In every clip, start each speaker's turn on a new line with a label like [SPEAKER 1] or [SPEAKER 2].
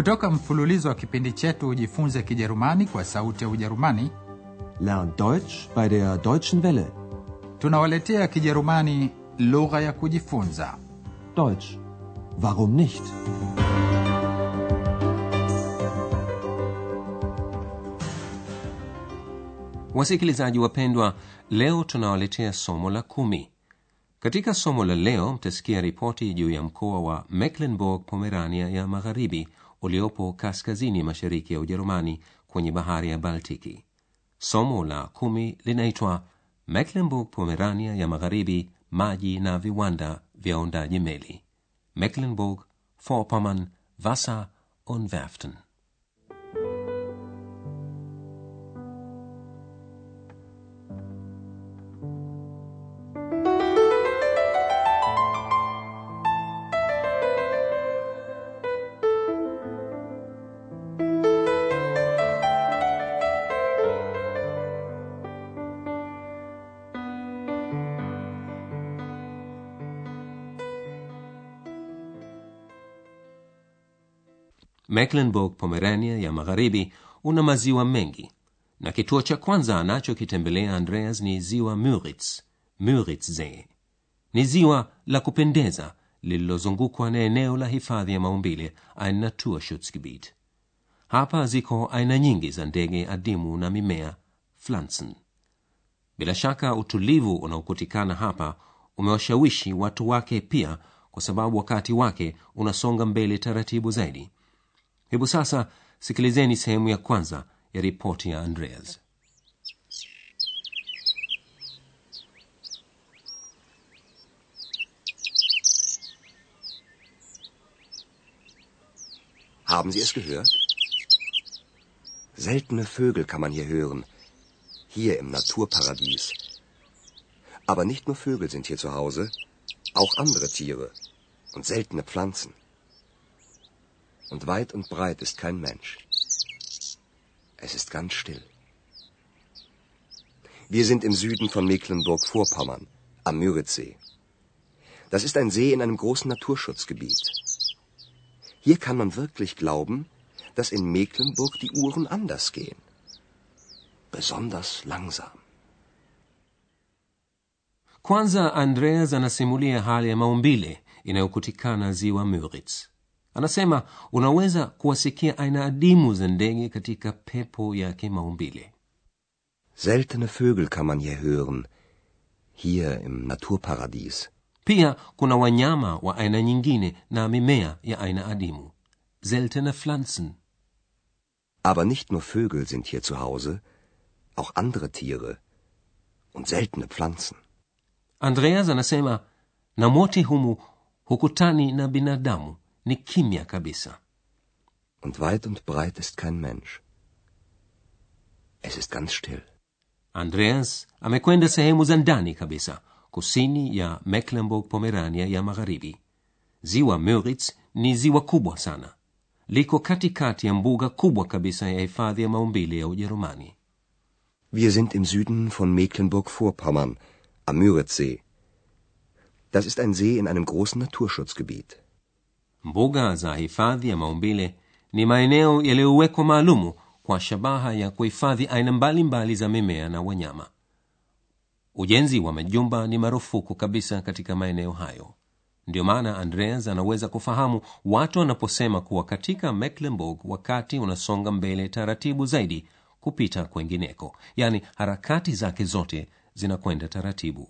[SPEAKER 1] kutoka mfululizo wa kipindi chetu ujifunze kijerumani kwa sauti ya ujerumani
[SPEAKER 2] Lern Deutsch bei der Deutschen Welle.
[SPEAKER 1] tunawaletea kijerumani lugha ya kujifunza
[SPEAKER 2] Deutsch. Warum nicht?
[SPEAKER 3] wasikilizaji wapendwa leo tunawaletea somo la kumi katika somo la leo mtasikia ripoti juu ya mkoa wa mecklenburg pomerania ya magharibi uliopo kaskazini mashariki ya ujerumani kwenye bahari ya baltiki. Somo la kumi linaitwa mecklenburg pomerania ya magharibi maji na viwanda vya undaji meli. Mecklenburg vorpommern wasser und werften mecklenburg pomerania ya magharibi una maziwa mengi na kituo cha kwanza anachokitembelea andreas ni ziwa muritz muritzsee ni ziwa la kupendeza lililozungukwa na eneo la hifadhi ya maumbile ein naturschutzgebiet hapa ziko aina nyingi za ndege adimu na mimea pflanzen. Bila shaka utulivu unaokutikana hapa umewashawishi watu wake pia kwa sababu wakati wake unasonga mbele taratibu zaidi hebu sasa sikilizeni sehemu ya kwanza ya ripoti ya andreas
[SPEAKER 4] Haben Sie es gehört? Seltene Vögel kann man hier hören. Hier im Naturparadies. Aber nicht nur Vögel sind hier zu Hause, auch andere Tiere und seltene Pflanzen. Und weit und breit ist kein Mensch. Es ist ganz still. Wir sind im Süden von Mecklenburg-Vorpommern, am Müritzsee. Das ist ein See in einem großen Naturschutzgebiet. Hier kann man wirklich glauben, dass in Mecklenburg die Uhren anders gehen. Besonders langsam.
[SPEAKER 3] kwanza andreas anasimulia hali ya maumbile inayokutikana ziwa muritz anasema unaweza kuwasikia aina adimu za ndege katika pepo yake maumbile
[SPEAKER 4] Seltene Vögel kann man hier hören. Hier im Naturparadies.
[SPEAKER 3] pia kuna wanyama wa aina nyingine na mimea ya aina adimu seltene pflanzen
[SPEAKER 4] Aber nicht nur Vögel sind hier zu Hause, auch andere Tiere und seltene Pflanzen.
[SPEAKER 3] andreas anasema na mote humu hukutani na binadamu ni kimya kabisa
[SPEAKER 4] Und weit und breit ist kein Mensch. Es ist ganz still.
[SPEAKER 3] andreas amekwenda sehemu za ndani kabisa kusini ya mecklenburg pomerania ya magharibi ziwa muritz ni ziwa kubwa sana liko katikati ya mbuga kubwa kabisa ya hifadhi ya maumbile ya ujerumani
[SPEAKER 4] Wir sind im Süden von Mecklenburg-Vorpommern, am Müritzsee. Das ist ein See in einem großen Naturschutzgebiet.
[SPEAKER 3] Mbuga za hifadhi ya maumbile ni maeneo yaliyowekwa maalumu kwa shabaha ya kuhifadhi aina mbalimbali za mimea na wanyama. Ujenzi wa majumba ni marufuku kabisa katika maeneo hayo. Ndiyo maana andreas anaweza kufahamu watu wanaposema kuwa katika mecklenburg wakati unasonga mbele taratibu zaidi kupita kwengineko yani harakati zake zote zinakwenda taratibu.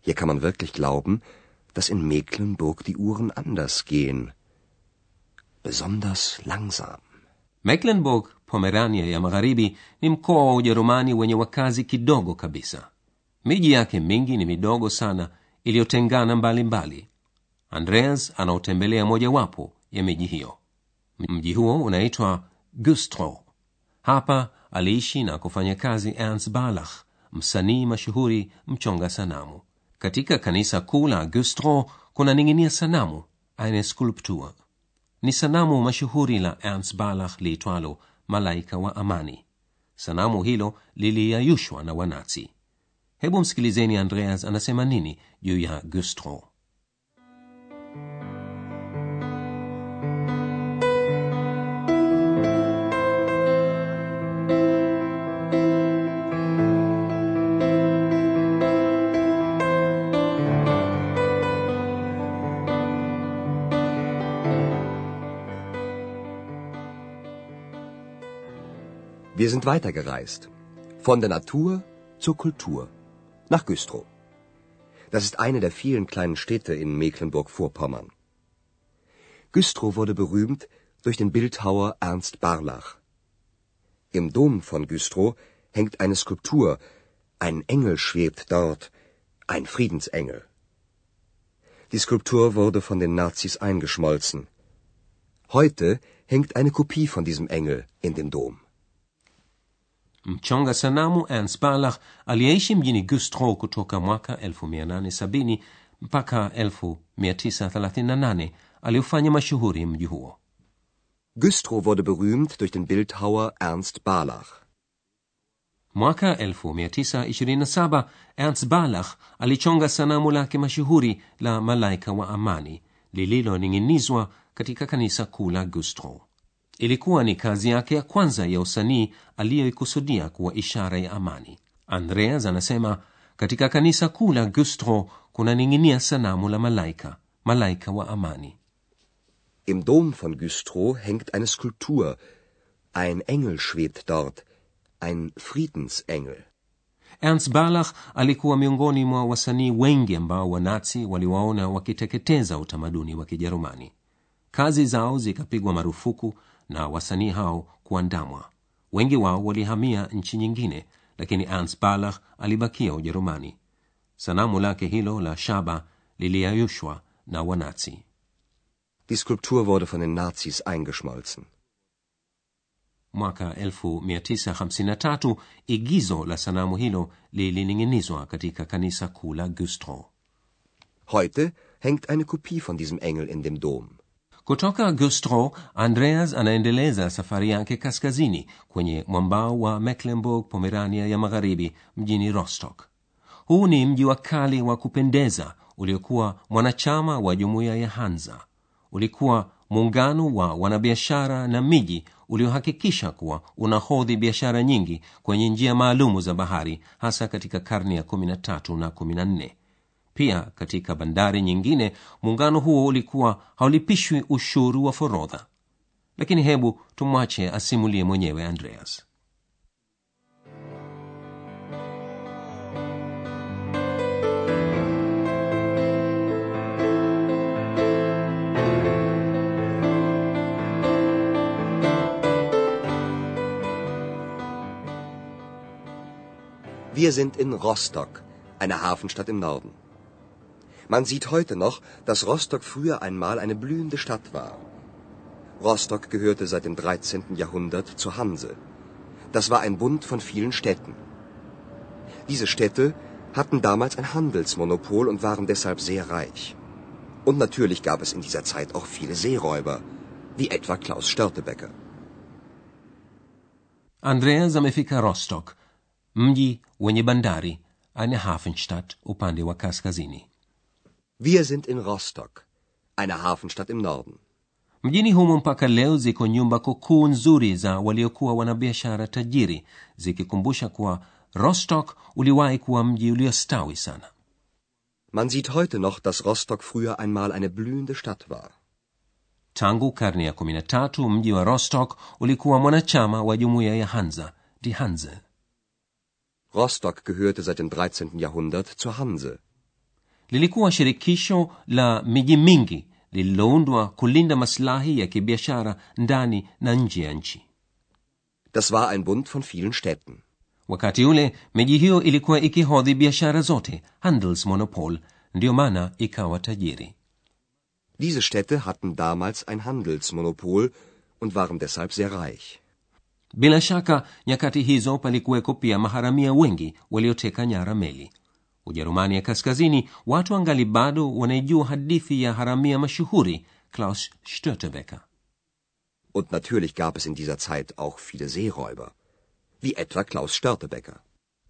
[SPEAKER 4] Hier kann man wirklich glauben, dass in Mecklenburg die Uhren anders gehen. Besonders langsam.
[SPEAKER 3] mecklenburg pomerania ya magharibi ni mkoa wa ujerumani wenye wakazi kidogo kabisa miji yake mingi ni midogo sana iliyotengana mbalimbali andreas anaotembelea mojawapo ya miji hiyo mji huo unaitwa Güstrow. hapa aliishi na kufanya kazi ernst barlach msanii mashuhuri mchonga sanamu katika kanisa kuu la gustrow kunaning'inia sanamu eine skulptur ni sanamu mashuhuri la ernst barlach liitwalo malaika wa amani. Sanamu hilo liliyayushwa na wanazi. Hebu msikilizeni andreas anasema nini juu ya gustrow
[SPEAKER 4] sind weitergereist. Von der Natur zur Kultur. Nach Güstrow. Das ist eine der vielen kleinen Städte in Mecklenburg-Vorpommern. Güstrow wurde berühmt durch den Bildhauer Ernst Barlach. Im Dom von Güstrow hängt eine Skulptur. Ein Engel schwebt dort, ein Friedensengel. Die Skulptur wurde von den Nazis eingeschmolzen. Heute hängt eine Kopie von diesem Engel in dem Dom.
[SPEAKER 3] Mchonga sanamu ernst barlach aliyeishi mjini gustro kutoka mwaka 1870 mpaka 1938 aliofanya mashuhuri mji huo
[SPEAKER 4] Güstrow wurde berühmt durch den Bildhauer Ernst Barlach.
[SPEAKER 3] mwaka 1927 ernst barlach alichonga sanamu lake mashuhuri la malaika wa amani lililoning'inizwa katika kanisa kuu la gustro ilikuwa ni kazi yake ya kwanza ya usanii aliyoikusudia kuwa ishara ya amani andreas anasema katika kanisa kuu la gustro kunaning'inia sanamu la malaika malaika wa amani
[SPEAKER 4] Im Dom von Güstrow hängt eine Skulptur. Ein Engel schwebt dort, ein Friedensengel.
[SPEAKER 3] ernst barlach alikuwa miongoni mwa wasanii wengi ambao wanazi waliwaona wakiteketeza utamaduni wa kijerumani kazi zao zikapigwa marufuku na wasanii hao kuandamwa wengi wao walihamia nchi nyingine lakini ernst barlach alibakia ujerumani sanamu lake hilo la shaba liliayushwa na wanazi
[SPEAKER 4] Die Skulptur wurde von den Nazis eingeschmolzen.
[SPEAKER 3] mwaka 1953 igizo la sanamu hilo lilining'inizwa katika kanisa kuu la gustro
[SPEAKER 4] Heute hängt eine Kopie von diesem Engel in dem Dom.
[SPEAKER 3] Kutoka gustro andreas anaendeleza safari yake kaskazini kwenye mwambao wa mecklenburg pomerania ya magharibi mjini rostock. Huu ni mji wa kale wa kupendeza uliokuwa mwanachama wa jumuiya ya hanza. Ulikuwa muungano wa wanabiashara na miji uliohakikisha kuwa unahodhi biashara nyingi kwenye njia maalumu za bahari hasa katika karne ya 13 na 14 pia katika bandari nyingine muungano huo ulikuwa haulipishwi ushuru wa forodha lakini hebu tumwache asimulie mwenyewe andreas
[SPEAKER 4] Wir sind in Rostock, einer Hafenstadt im Norden. Man sieht heute noch, dass Rostock früher einmal eine blühende Stadt war. Rostock gehörte seit dem 13. Jahrhundert zur Hanse. Das war ein Bund von vielen Städten. Diese Städte hatten damals ein Handelsmonopol und waren deshalb sehr reich. Und natürlich gab es in dieser Zeit auch viele Seeräuber, wie etwa Klaus Störtebeker.
[SPEAKER 3] andreas amefika rostock mji wenye bandari eine hafenstadt upande wa kaskazini
[SPEAKER 4] Wir sind in Rostock, einer Hafenstadt im Norden.
[SPEAKER 3] mjini humo mpaka leo ziko nyumba kukuu nzuri za waliokuwa wanabiashara tajiri zikikumbusha kuwa rostock uliwahi kuwa mji uliostawi sana
[SPEAKER 4] Man sieht heute noch, dass Rostock früher einmal eine blühende Stadt war.
[SPEAKER 3] tangu karne ya 13 mji wa rostock ulikuwa mwanachama wa jumuiya ya hanza die hanse
[SPEAKER 4] Rostock gehörte seit dem 13. Jahrhundert zur Hanse.
[SPEAKER 3] Lilikuwa shirikisho la miji mingi lililoundwa kulinda masilahi ya kibiashara ndani na nje ya nchi
[SPEAKER 4] Das war ein Bund von vielen Städten.
[SPEAKER 3] wakati ule miji hiyo ilikuwa ikihodhi biashara zote handelsmonopol ndiyo maana ikawa tajiri
[SPEAKER 4] Diese Städte hatten damals ein Handelsmonopol und waren deshalb sehr reich.
[SPEAKER 3] bila shaka nyakati hizo palikuweko pia maharamia wengi walioteka nyara meli ujerumani ya kaskazini watu angali bado wanaijua hadithi ya haramia mashuhuri klaus störtebeker
[SPEAKER 4] Und natürlich gab es in dieser Zeit auch viele Seeräuber, wie etwa Klaus Störtebeker.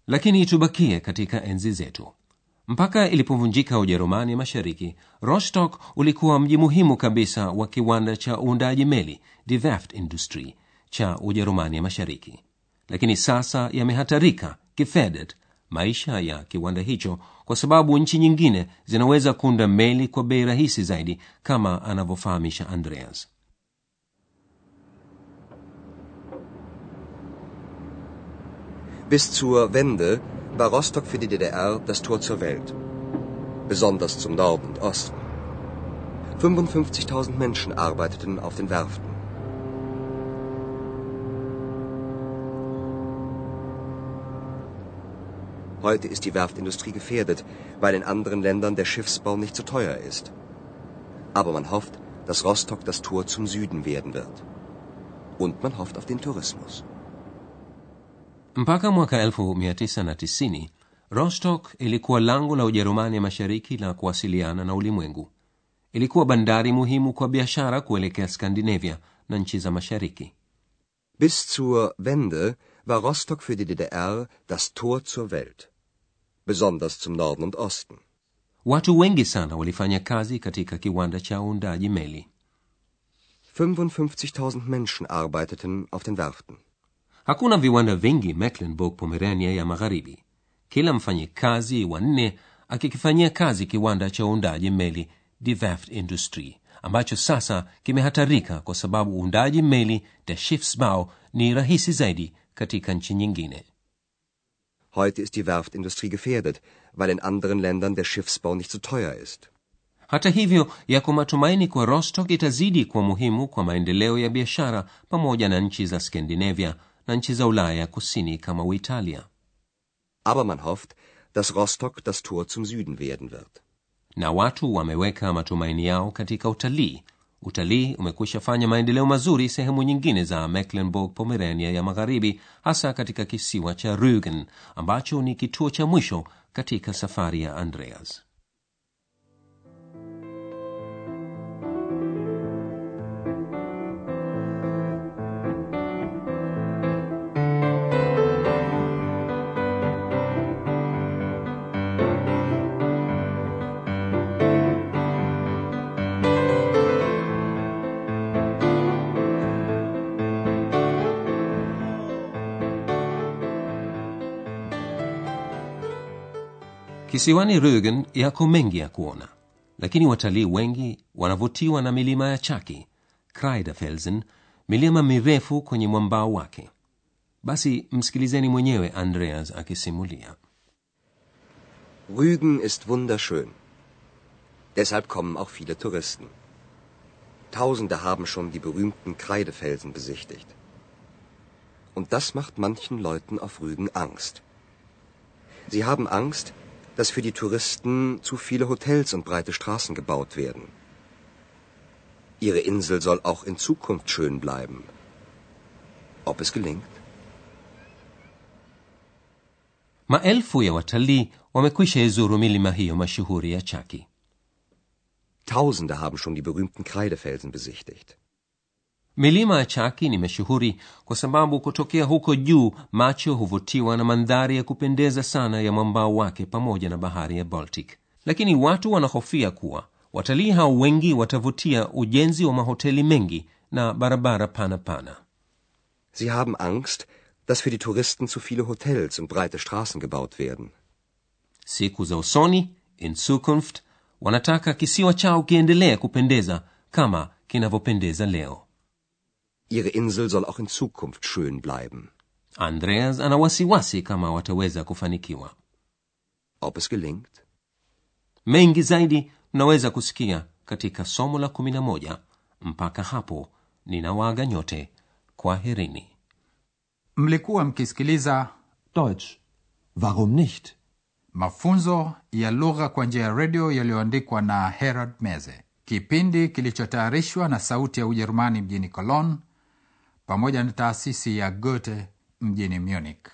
[SPEAKER 3] lakini tubakie katika enzi zetu. Mpaka ilipovunjika ujerumani mashariki rostock ulikuwa mji muhimu kabisa wa kiwanda cha uundaji meli die Werft industry cha ujerumani ya mashariki. Lakini sasa yamehatarika kifeded maisha ya kiwanda hicho kwa sababu nchi nyingine zinaweza kuunda meli kwa bei rahisi zaidi kama anavyofahamisha andreas
[SPEAKER 4] Bis zur Wende war Rostock für die DDR das Tor zur Welt. Besonders zum Norden und Osten. 55.000 Menschen arbeiteten auf den Werften. Heute ist die Werftindustrie gefährdet, weil in anderen Ländern der Schiffsbau nicht so teuer ist. Aber man hofft, dass Rostock das Tor zum Süden werden wird. Und man hofft auf den Tourismus.
[SPEAKER 3] mpaka mwaka 1990 rostock ilikuwa lango la ujerumani mashariki la kuwasiliana na ulimwengu ilikuwa bandari muhimu kwa biashara kuelekea skandinavia na nchi za mashariki
[SPEAKER 4] Bis zur Wende war Rostock für die DDR das Tor zur Welt. Besonders zum Norden und Osten.
[SPEAKER 3] watu wengi sana walifanya kazi katika kiwanda cha uundaji meli
[SPEAKER 4] 55.000 Menschen arbeiteten auf den Werften.
[SPEAKER 3] hakuna viwanda vingi mecklenburg pomerania ya magharibi kila mfanyikazi wanne akikifanyia kazi kiwanda cha uundaji meli die werft industry ambacho sasa kimehatarika kwa sababu uundaji meli der schiffsbau ni rahisi zaidi katika nchi nyingine
[SPEAKER 4] Heute ist die Werftindustrie gefährdet, weil in anderen Ländern der Schiffsbau nicht so teuer ist.
[SPEAKER 3] hata hivyo yako matumaini kwa rostock itazidi kuwa muhimu kwa maendeleo ya biashara pamoja na nchi za skandinavia na nchi za ulaya kusini kama uitalia
[SPEAKER 4] Aber man hofft, dass Rostock das Tor zum Süden werden wird.
[SPEAKER 3] na watu wameweka matumaini yao katika utalii utalii umekwisha fanya maendeleo mazuri sehemu nyingine za mecklenburg pomerania ya magharibi hasa katika kisiwa cha rugen ambacho ni kituo cha mwisho katika safari ya andreas kisiwani rugen yako mengi ya kuona lakini watalii wengi wanavutiwa na milima ya chaki kreiderfelsen milima mirefu kwenye mwambao wake basi msikilizeni mwenyewe andreas akisimulia
[SPEAKER 4] Rügen ist wunderschön. Deshalb kommen auch viele Touristen. Tausende haben schon die berühmten Kreidefelsen besichtigt. Und das macht manchen Leuten auf Rügen Angst. Sie haben Angst, dass für die Touristen zu viele Hotels und breite Straßen gebaut werden. Ihre Insel soll auch in Zukunft schön bleiben. Ob es gelingt?
[SPEAKER 3] maelfu ya watalii wamekwisha izuru milima hiyo mashuhuri ya chaki
[SPEAKER 4] Tausende haben schon die berühmten Kreidefelsen besichtigt.
[SPEAKER 3] Milima ya chaki ni mashuhuri kwa sababu kutokea huko juu macho huvutiwa na mandhari ya kupendeza sana ya mwambao wake pamoja na bahari ya baltic. Lakini watu wanahofia kuwa watalii hao wengi watavutia ujenzi wa mahoteli mengi na barabara pana pana.
[SPEAKER 4] Sie haben Angst, dass für die Touristen zu viele Hotels und breite Straßen gebaut werden.
[SPEAKER 3] siku za usoni in zukunft wanataka kisiwa chao kiendelee kupendeza kama kinavyopendeza leo
[SPEAKER 4] Ihre Insel soll auch in Zukunft schön bleiben.
[SPEAKER 3] andreas ana wasiwasi kama wataweza kufanikiwa
[SPEAKER 4] Ob es gelingt?
[SPEAKER 3] mengi zaidi mnaweza kusikia katika somo la 11 mpaka hapo ninawaaga nyote kwaherini
[SPEAKER 1] mlikuwa mkisikiliza
[SPEAKER 2] Deutsch. Warum nicht?
[SPEAKER 1] mafunzo ya lugha kwa njia ya redio yaliyoandikwa na herald meze kipindi kilichotayarishwa na sauti ya ujerumani mjini cologne pamoja na taasisi ya goethe mjini munich